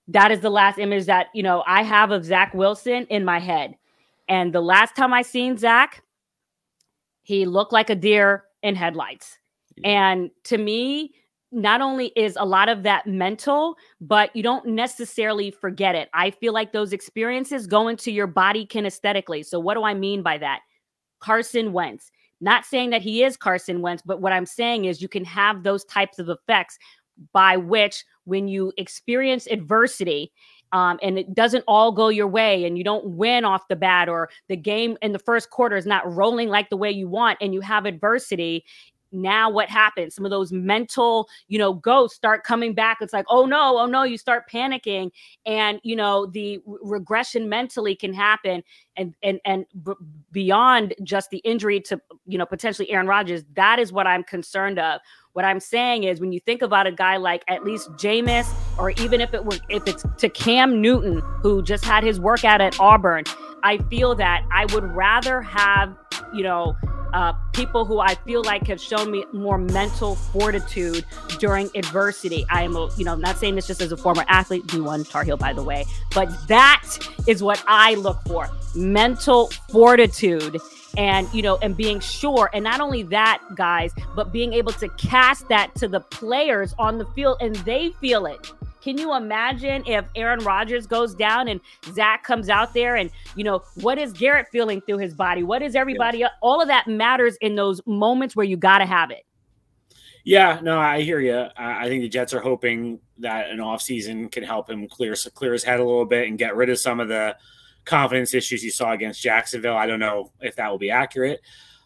That is the last image that you know I have of Zach Wilson in my head. And the last time I seen Zach, he looked like a deer in headlights. Yeah. And to me, not only is a lot of that mental, but you don't necessarily forget it. I feel like those experiences go into your body kinesthetically. So, what do I mean by that? Carson Wentz. Not saying that he is Carson Wentz, but what I'm saying is you can have those types of effects by which, when you experience adversity um, and it doesn't all go your way and you don't win off the bat or the game in the first quarter is not rolling like the way you want and you have adversity now what happens? Some of those mental you know ghosts start coming back. It's like oh no oh no you start panicking and you know the regression mentally can happen and and and b- beyond just the injury to you know potentially Aaron Rodgers that is what I'm concerned of. What I'm saying is when you think about a guy like at least Jameis or even if it were if it's to Cam Newton who just had his workout at Auburn I feel that I would rather have you know uh, people who I feel like have shown me more mental fortitude during adversity. I am, a, you know, I'm not saying this just as a former athlete, D1 Tar Heel, by the way, but that is what I look for mental fortitude and you know and being sure and not only that guys but being able to cast that to the players on the field and they feel it can you imagine if Aaron Rodgers goes down and Zach comes out there and, you know, what is Garrett feeling through his body? What is everybody? Yeah. All of that matters in those moments where you got to have it. Yeah, no, I hear you. I think the Jets are hoping that an offseason can help him clear clear his head a little bit and get rid of some of the confidence issues you saw against Jacksonville. I don't know if that will be accurate.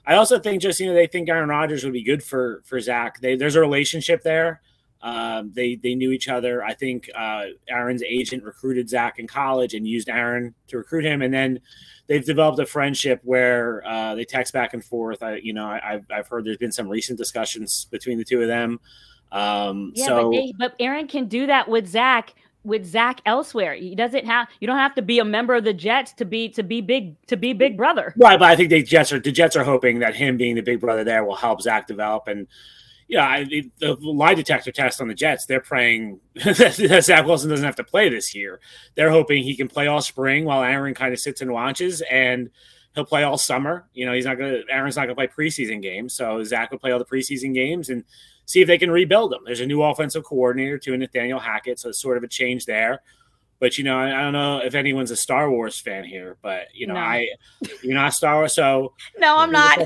I also think just you know they think Aaron Rodgers would be good for for Zach. They, there's a relationship there. Um, they they knew each other. I think uh, Aaron's agent recruited Zach in college and used Aaron to recruit him, and then they've developed a friendship where uh, they text back and forth. I you know I, have I've heard there's been some recent discussions between the two of them. Um, yeah, so, but, they, but Aaron can do that with Zach with Zach elsewhere. He doesn't have you don't have to be a member of the Jets to be to be big to be big brother. Right, but I think the Jets are the Jets are hoping that him being the big brother there will help Zach develop and yeah, I, the lie detector test on the Jets, they're praying that Zach Wilson doesn't have to play this year. They're hoping he can play all spring while Aaron kind of sits and watches, and he'll play all summer. You know, he's not to, Aaron's not to play preseason games. So Zach will play all the preseason games and see if they can rebuild them. There's a new offensive coordinator, too, Nathaniel Hackett. So it's sort of a change there. But, you know, I, I don't know if anyone's a Star Wars fan here, but, you know, no. I, you're not Star Wars. So, no, I'm not.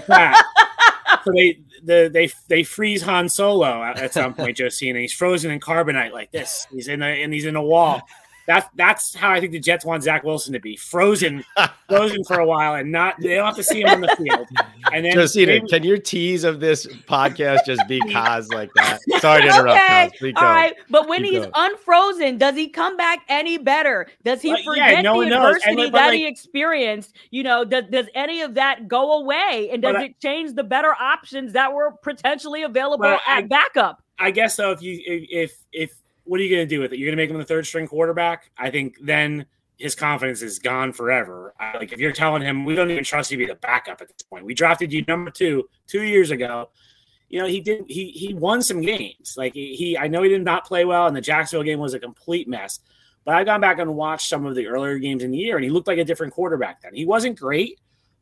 so they the, they they freeze Han Solo at some point, Josina. He's frozen in carbonite like this. He's in a and he's in a wall. That's that's how I think the Jets want Zach Wilson to be frozen, frozen for a while, and not they don't have to see him on the field. And then Josina, maybe, can your tease of this podcast just be Kaz like that? Sorry to interrupt. Okay. Kaz. All right, but when Keep he's going. unfrozen, does he come back any better? Does he forget yeah, no the adversity and, that like, he experienced? You know, does does any of that go away, and does it change the better options that were potentially available at I, backup? I guess so. If you if if what are you going to do with it? You're going to make him the third string quarterback. I think then his confidence is gone forever. Like if you're telling him we don't even trust you to be the backup at this point, we drafted you number two two years ago. You know he did he he won some games. Like he, he I know he did not play well, and the Jacksonville game was a complete mess. But I've gone back and watched some of the earlier games in the year, and he looked like a different quarterback then. He wasn't great,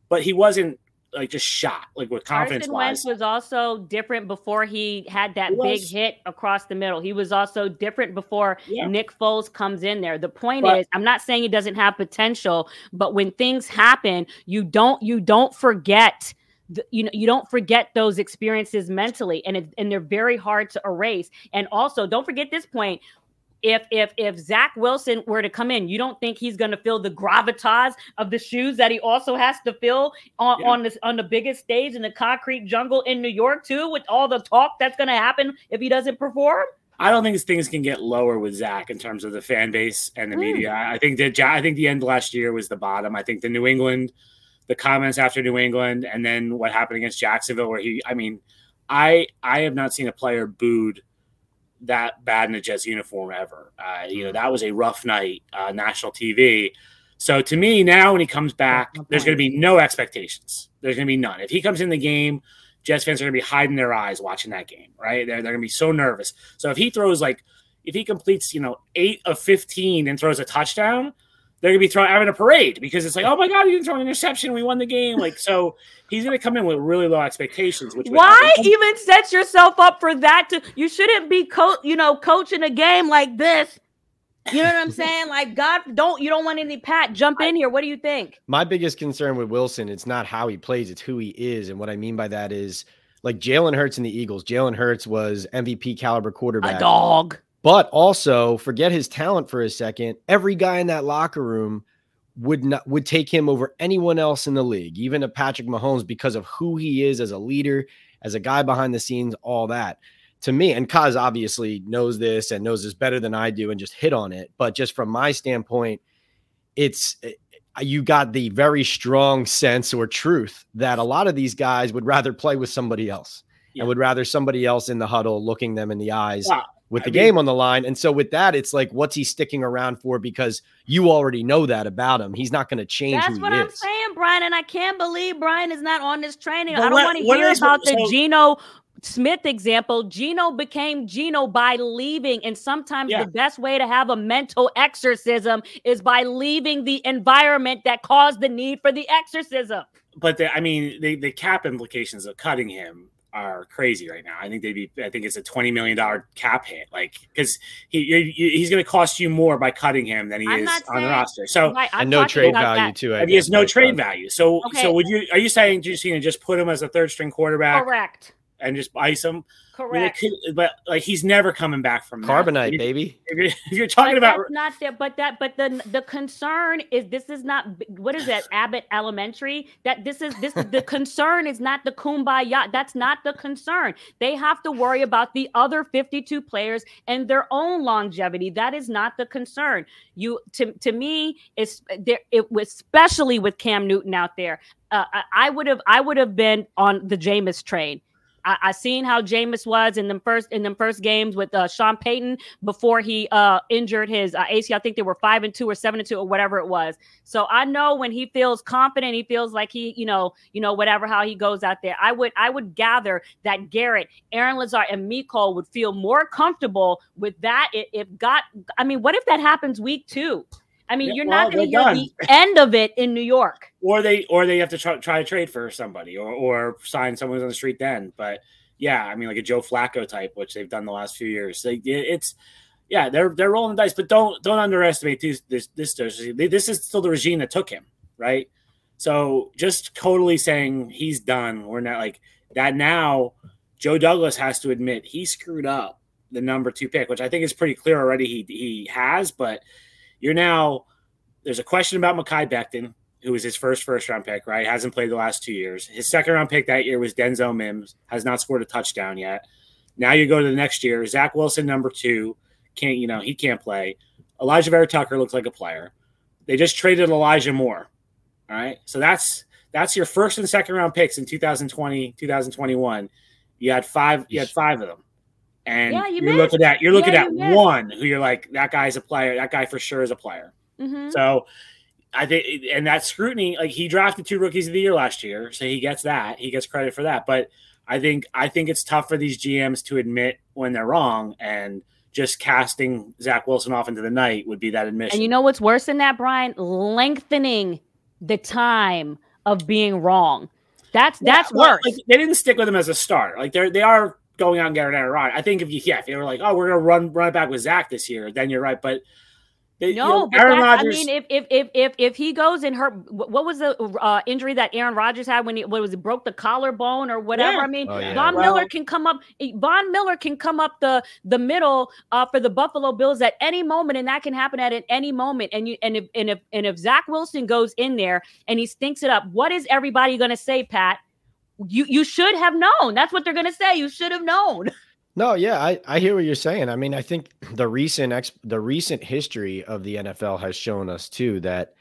but he wasn't like just shot like with confidence. Carson Wentz was also different before he had that he big hit across the middle. He was also different before yeah. Nick Foles comes in there. The point but, is, I'm not saying he doesn't have potential, but when things happen, you don't you don't forget. The, you know you don't forget those experiences mentally and it, and they're very hard to erase and also don't forget this point if if if Zach Wilson were to come in, you don't think he's going to feel the gravitas of the shoes that he also has to fill on yeah. on this on the biggest stage in the concrete jungle in New York too, with all the talk that's going to happen if he doesn't perform? I don't think things can get lower with Zach in terms of the fan base and the mm. media. I think that I think the end last year was the bottom. I think the New England, the comments after New England, and then what happened against Jacksonville, where he, I mean, I I have not seen a player booed that bad in a Jets uniform ever. Uh, you know, that was a rough night, uh, national TV. So to me, now when he comes back, there's going to be no expectations. There's going to be none. If he comes in the game, Jets fans are going to be hiding their eyes watching that game, right? They're, they're going to be so nervous. So if he throws like, if he completes, you know, eight of 15 and throws a touchdown, they're going to be throwing having a parade because it's like, oh my god, he didn't throw an interception, we won the game. Like, so he's going to come in with really low expectations. Which why even set yourself up for that? To you shouldn't be coach, you know, coaching a game like this. You know what I'm saying? Like, God, don't you don't want any pat jump in here. What do you think? My biggest concern with Wilson, it's not how he plays, it's who he is. And what I mean by that is like Jalen Hurts and the Eagles. Jalen Hurts was MVP caliber quarterback. A dog. But also, forget his talent for a second. Every guy in that locker room would not would take him over anyone else in the league, even a Patrick Mahomes, because of who he is as a leader, as a guy behind the scenes, all that. To me, and Kaz obviously knows this and knows this better than I do, and just hit on it. But just from my standpoint, it's eh, you got the very strong sense or truth that a lot of these guys would rather play with somebody else yeah. and would rather somebody else in the huddle looking them in the eyes with the I game on the line. And so with that, it's like, what's he sticking around for? Because you already know that about him. He's not going to change. That's what I'm saying, Brian. And I can't believe Brian is not on this training. But I don't want to hear about the so, Geno Smith example. Geno became Geno by leaving. And sometimes yeah. the best way to have a mental exorcism is by leaving the environment that caused the need for the exorcism. But the, I mean, the, the cap implications of cutting him are crazy right now. I think they'd be. I think it's a twenty million dollar cap hit, like because he he's going to cost you more by cutting him than he I'm is on the roster. So right, and no trade value that. too. And he has no trade value. So okay. so would you? Are you saying Josina just put him as a third string quarterback? Correct. And just ice him. Correct. I mean, but like he's never coming back from carbonite, that. baby. If you're, if you're talking but about not that, but that, but the the concern is this is not what is that Abbott Elementary? That this is this the concern is not the kumbaya. That's not the concern. They have to worry about the other 52 players and their own longevity. That is not the concern. You to to me, it's there. It was especially with Cam Newton out there. Uh, I would have I would have been on the Jameis train I, I seen how Jameis was in the first in the first games with uh, Sean Payton before he uh, injured his uh, AC. I think they were five and two or seven and two or whatever it was. So I know when he feels confident, he feels like he, you know, you know, whatever how he goes out there. I would I would gather that Garrett, Allen Lazard, and Mecole would feel more comfortable with that. If, if got, I mean, what if that happens week two? I mean, yeah, you're well, not going to hear done. the end of it in New York. Or they or they have to try, try to trade for somebody or or sign someone on the street then. But yeah, I mean, like a Joe Flacco type, which they've done the last few years. Like it's yeah, they're they're rolling the dice, but don't don't underestimate this this this is still the regime that took him, right? So just totally saying he's done. We're not like that now. Joe Douglas has to admit he screwed up the number two pick, which I think is pretty clear already. He he has, but you're now there's a question about Mekhi Becton, who was his first first round pick, right? Hasn't played the last two years. His second round pick that year was Denzel Mims, has not scored a touchdown yet. Now you go to the next year, Zach Wilson, number two, can't you know he can't play. Alijah Vera-Tucker looks like a player. They just traded Elijah Moore. All right. So that's that's your first and second round picks in 2020, 2021. You had five, you had five of them. And yeah, you are looking at you're looking yeah, at you one who you're like that guy's a player. That guy for sure is a player. Mm-hmm. So I think, and that scrutiny, like he drafted two rookies of the year last year, so he gets that. He gets credit for that. But I think I think it's tough for these GMs to admit when they're wrong, and just casting Zach Wilson off into the night would be that admission. And you know what's worse than that, Brian? Lengthening the time of being wrong. That's that's well, worse. Like, they didn't stick with him as a starter. Like they're they are going out and getting Aaron Rodgers. I think if you yeah, if they were like, oh, we're gonna run run it back with Zach this year, then you're right. But they, no, you know, Aaron Rodgers. I mean, if if if if if he goes and hurt, what was the uh, injury that Aaron Rodgers had when he what was it broke the collarbone or whatever? Yeah. I mean, oh, yeah. Von well, Miller can come up. Von Miller can come up the the middle uh, for the Buffalo Bills at any moment, and that can happen at any moment. And you and if and if and if Zach Wilson goes in there and he stinks it up, what is everybody going to say, Pat? You you should have known. That's what they're going to say. You should have known. No, yeah, I, I hear what you're saying. I mean, I think the recent ex, the recent history of the NFL has shown us too that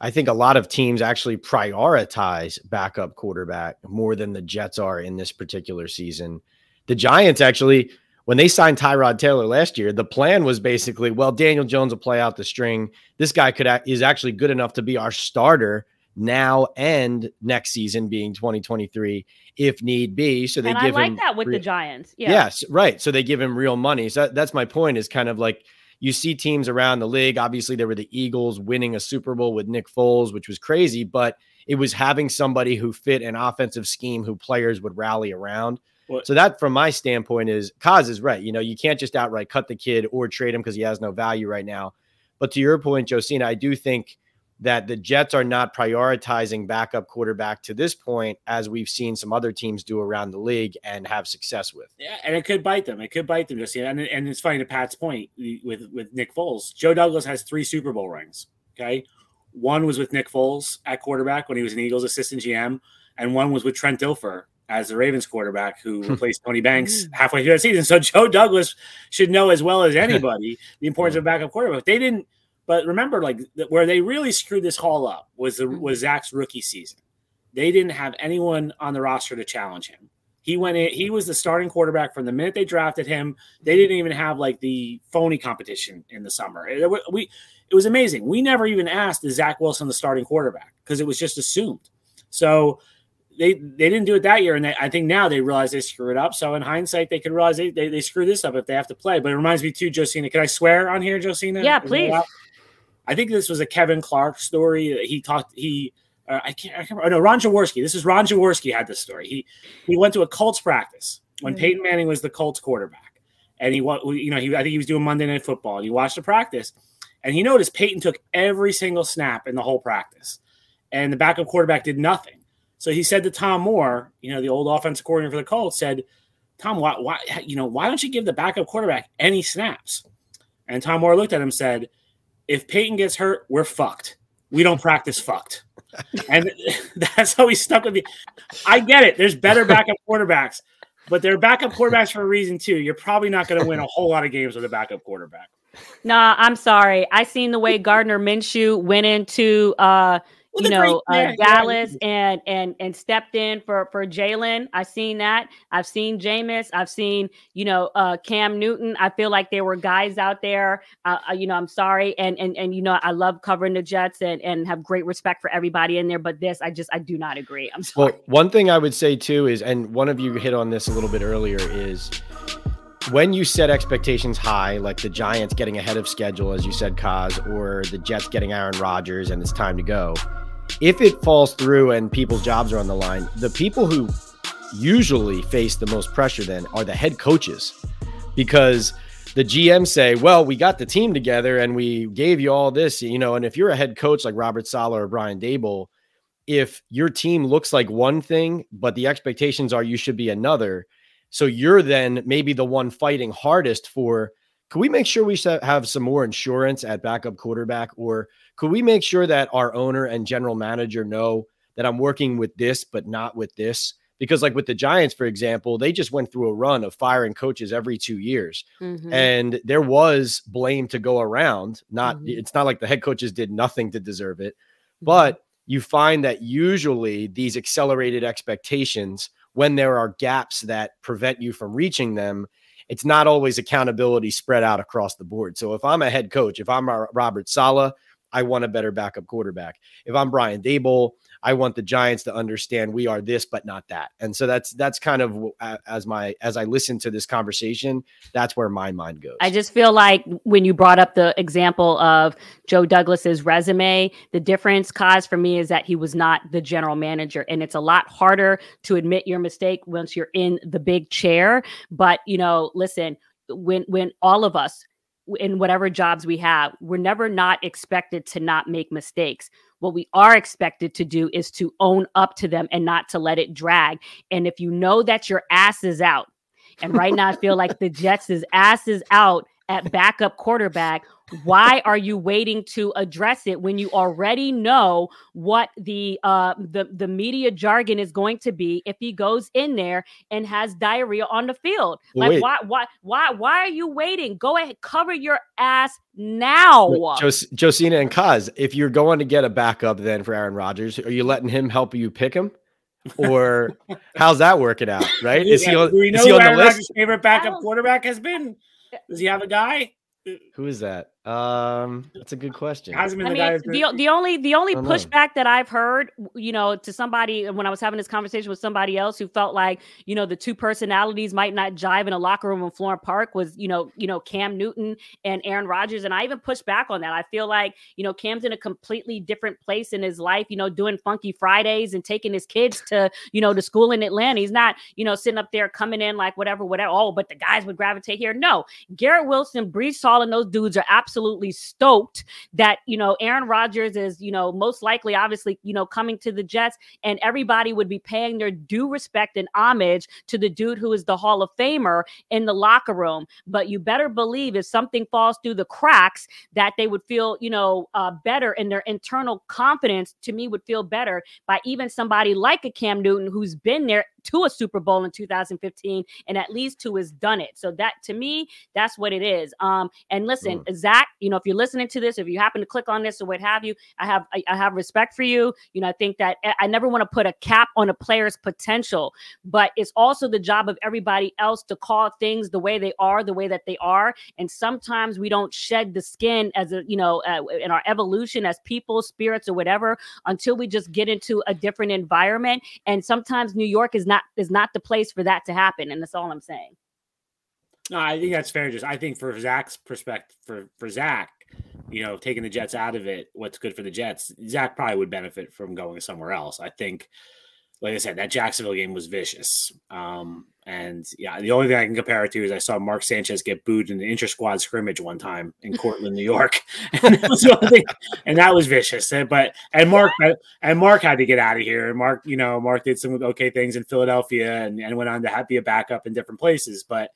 I think a lot of teams actually prioritize backup quarterback more than the Jets are in this particular season. The Giants actually when they signed Tyrod Taylor last year, the plan was basically, well, Daniel Jones will play out the string. This guy could is actually good enough to be our starter now and next season, being 2023, if need be. So they and give I like him that with re- the Giants. Yeah. Yes, right. So they give him real money. So that- that's my point. Is kind of like you see teams around the league. Obviously, there were the Eagles winning a Super Bowl with Nick Foles, which was crazy, but it was having somebody who fit an offensive scheme who players would rally around. Well- so that, from my standpoint, is Kaz is right. You know, you can't just outright cut the kid or trade him because he has no value right now. But to your point, Josina, I do think that the Jets are not prioritizing backup quarterback to this point, as we've seen some other teams do around the league and have success with. Yeah, and it could bite them. It could bite them. Just yeah, and, and it's funny to Pat's point with with Nick Foles. Joe Douglas has three Super Bowl rings. Okay, one was with Nick Foles at quarterback when he was an Eagles assistant GM, and one was with Trent Dilfer as the Ravens quarterback who replaced Tony Banks mm. halfway through the season. So Joe Douglas should know as well as anybody the importance of backup quarterback. They didn't, but remember, like where they really screwed this all up was the mm-hmm. was Zach's rookie season. They didn't have anyone on the roster to challenge him. He went in, he was the starting quarterback from the minute they drafted him. They didn't even have like the phony competition in the summer. It, we, it was amazing. We never even asked is Zach Wilson the starting quarterback because it was just assumed. So they they didn't do it that year, and they, I think now they realize they screwed it up. So in hindsight, they could realize they, they they screw this up if they have to play. But it reminds me too, Josina. Can I swear on here, Josina? Yeah, please. I think this was a Kevin Clark story. He talked. He uh, I can't. I can't remember. Oh, no, Ron Jaworski. This is Ron Jaworski had this story. He he went to a Colts practice when Mhm. Peyton Manning was the Colts quarterback, and he you know he I think he was doing Monday Night Football. And he watched the practice, and he noticed Peyton took every single snap in the whole practice, and the backup quarterback did nothing. So he said to Tom Moore, you know, the old offensive coordinator for the Colts, said, "Tom, why, why, you know, why don't you give the backup quarterback any snaps?" And Tom Moore looked at him and said, "If Peyton gets hurt, we're fucked. We don't practice fucked." and that's how he stuck with me. I get it. There's better backup quarterbacks, but they're backup quarterbacks for a reason too. You're probably not going to win a whole lot of games with a backup quarterback. Nah, I'm sorry. I seen the way Gardner Minshew went into uh Well, you know great. Yeah, uh, yeah. Dallas and and and stepped in for for Jalen. I've seen that. I've seen Jameis. I've seen you know uh Cam Newton. I feel like there were guys out there. Uh, uh, you know, I'm sorry, and and and you know, I love covering the Jets and and have great respect for everybody in there. But this, I just I do not agree. I'm sorry. Well, one thing I would say too is, and one of you hit on this a little bit earlier, is when you set expectations high, like the Giants getting ahead of schedule, as you said, Kaz, or the Jets getting Aaron Rodgers and it's time to go. If it falls through and people's jobs are on the line, the people who usually face the most pressure then are the head coaches because the GM say, well, we got the team together and we gave you all this, you know, and if you're a head coach like Robert Saleh or Brian Daboll, if your team looks like one thing, but the expectations are you should be another, so you're then maybe the one fighting hardest for. Could we make sure we have some more insurance at backup quarterback, or could we make sure that our owner and general manager know that I'm working with this, but not with this? Because, like with the Giants, for example, they just went through a run of firing coaches every two years Mhm. and there was blame to go around not Mhm. it's not like the head coaches did nothing to deserve it but you find that usually these accelerated expectations when there are gaps that prevent you from reaching them it's not always accountability spread out across the board. So if i'm a head coach if i'm robert saleh i want a better backup quarterback. If i'm brian daboll I want the Giants to understand we are this, but not that. And so that's that's kind of as my as I listen to this conversation, that's where my mind goes. I just feel like when you brought up the example of Joe Douglas's resume, the difference, cause for me, is that he was not the general manager, and it's a lot harder to admit your mistake once you're in the big chair. But you know, listen, when when all of us in whatever jobs we have, we're never not expected to not make mistakes. What we are expected to do is to own up to them and not to let it drag. And if you know that your ass is out, and right now I feel like the Jets' ass is out at backup quarterback. Why are you waiting to address it when you already know what the uh the, the media jargon is going to be if he goes in there and has diarrhea on the field? Well, like wait. why why why why are you waiting? Go ahead, cover your ass now. Jos- Josina and Kaz, if you're going to get a backup then for Aaron Rodgers, are you letting him help you pick him? or how's that working out? Right? Is he on, Do we know is he on the Aaron list? Rodgers' favorite backup quarterback has been? Does he have a guy? Who is that? Um, that's a good question. Hasn't been I the guy. mean, who's- the, the only the only don't know. pushback that I've heard, you know, to somebody when I was having this conversation with somebody else who felt like, you know, the two personalities might not jive in a locker room in Florham Park was, you know, you know, Cam Newton and Aaron Rodgers, and I even pushed back on that. I feel like, you know, Cam's in a completely different place in his life, you know, doing Funky Fridays and taking his kids to, you know, to school in Atlanta. He's not, you know, sitting up there coming in like whatever, whatever. Oh, but the guys would gravitate here. No, Garrett Wilson, Breece Hall, and those dudes are absolutely stoked that you know Aaron Rodgers is you know most likely obviously you know coming to the Jets and everybody would be paying their due respect and homage to the dude who is the Hall of Famer in the locker room. But you better believe if something falls through the cracks that they would feel you know uh, better and their internal confidence to me would feel better by even somebody like a Cam Newton who's been there to a Super Bowl in 2015 and at least two has done it. So that to me that's what it is. Um and listen Zach you know if you're listening to this if you happen to click on this or what have you I have I, I have respect for you. You know I think that I- I never want to put a cap on a player's potential but it's also the job of everybody else to call things the way they are the way that they are. And sometimes we don't shed the skin as a you know uh, in our evolution as people spirits or whatever until we just get into a different environment. And sometimes new york is not is not the place for that to happen and that's all i'm saying No, I think that's fair. Just I think for Zach's perspective, for for Zach, you know, taking the Jets out of it, what's good for the Jets, Zach probably would benefit from going somewhere else. I think, like I said, that Jacksonville game was vicious. Um, and yeah, the only thing I can compare it to is I saw Mark Sanchez get booed in the inter squad scrimmage one time in Cortland, New York, and that was thing, and that was vicious. And- But and Mark and Mark had to get out of here. And Mark, you know, Mark did some okay things in Philadelphia and, and went on to have, be a backup in different places, but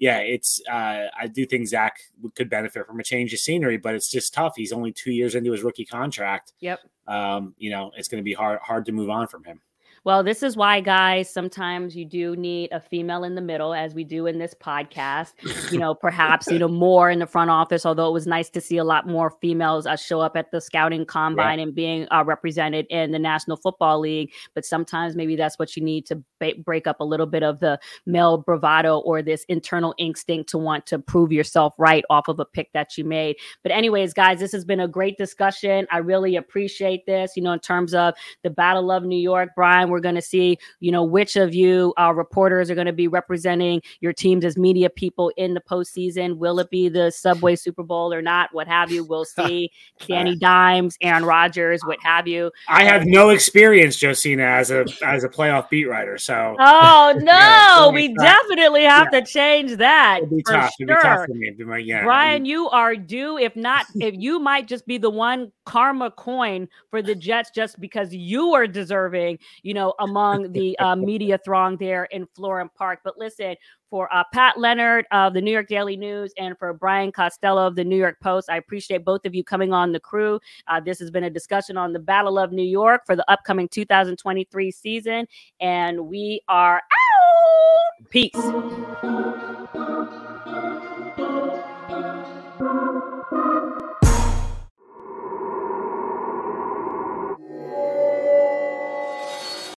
yeah, it's uh, I do think Zach could benefit from a change of scenery, but it's just tough. He's only two years into his rookie contract. yep Um, you know, it's going to be hard hard to move on from him. Well, this is why, guys, sometimes you do need a female in the middle, as we do in this podcast. You know, perhaps, you know, more in the front office, although it was nice to see a lot more females uh, show up at the scouting combine and being uh, represented in the National Football League. But sometimes maybe that's what you need to ba- break up a little bit of the male bravado or this internal instinct to want to prove yourself right off of a pick that you made. But, anyways, guys, this has been a great discussion. I really appreciate this, you know, in terms of the Battle of New York. Brian, we're going to see, you know, which of you uh, reporters are going to be representing your teams as media people in the postseason. Will it be the Subway Super Bowl or not? What have you? We'll see. Danny Dimes, Aaron Rodgers, what have you. I have no experience, Josina, as a as a playoff beat writer, so Oh no, Yeah, we tough. definitely have to change that it'd be for tough. Tough sure. for me. It'd be my- yeah, Brian, you are due. If not, if you might just be the one karma coin for the Jets, just because you are deserving, you know, among the uh, media throng there in Florham Park. But listen, for uh, Pat Leonard of the New York Daily News and for Brian Costello of the New York Post, I appreciate both of you coming on the crew. Uh, this has been a discussion on the Battle of New York for the upcoming 2023 season, and we are out. Peace.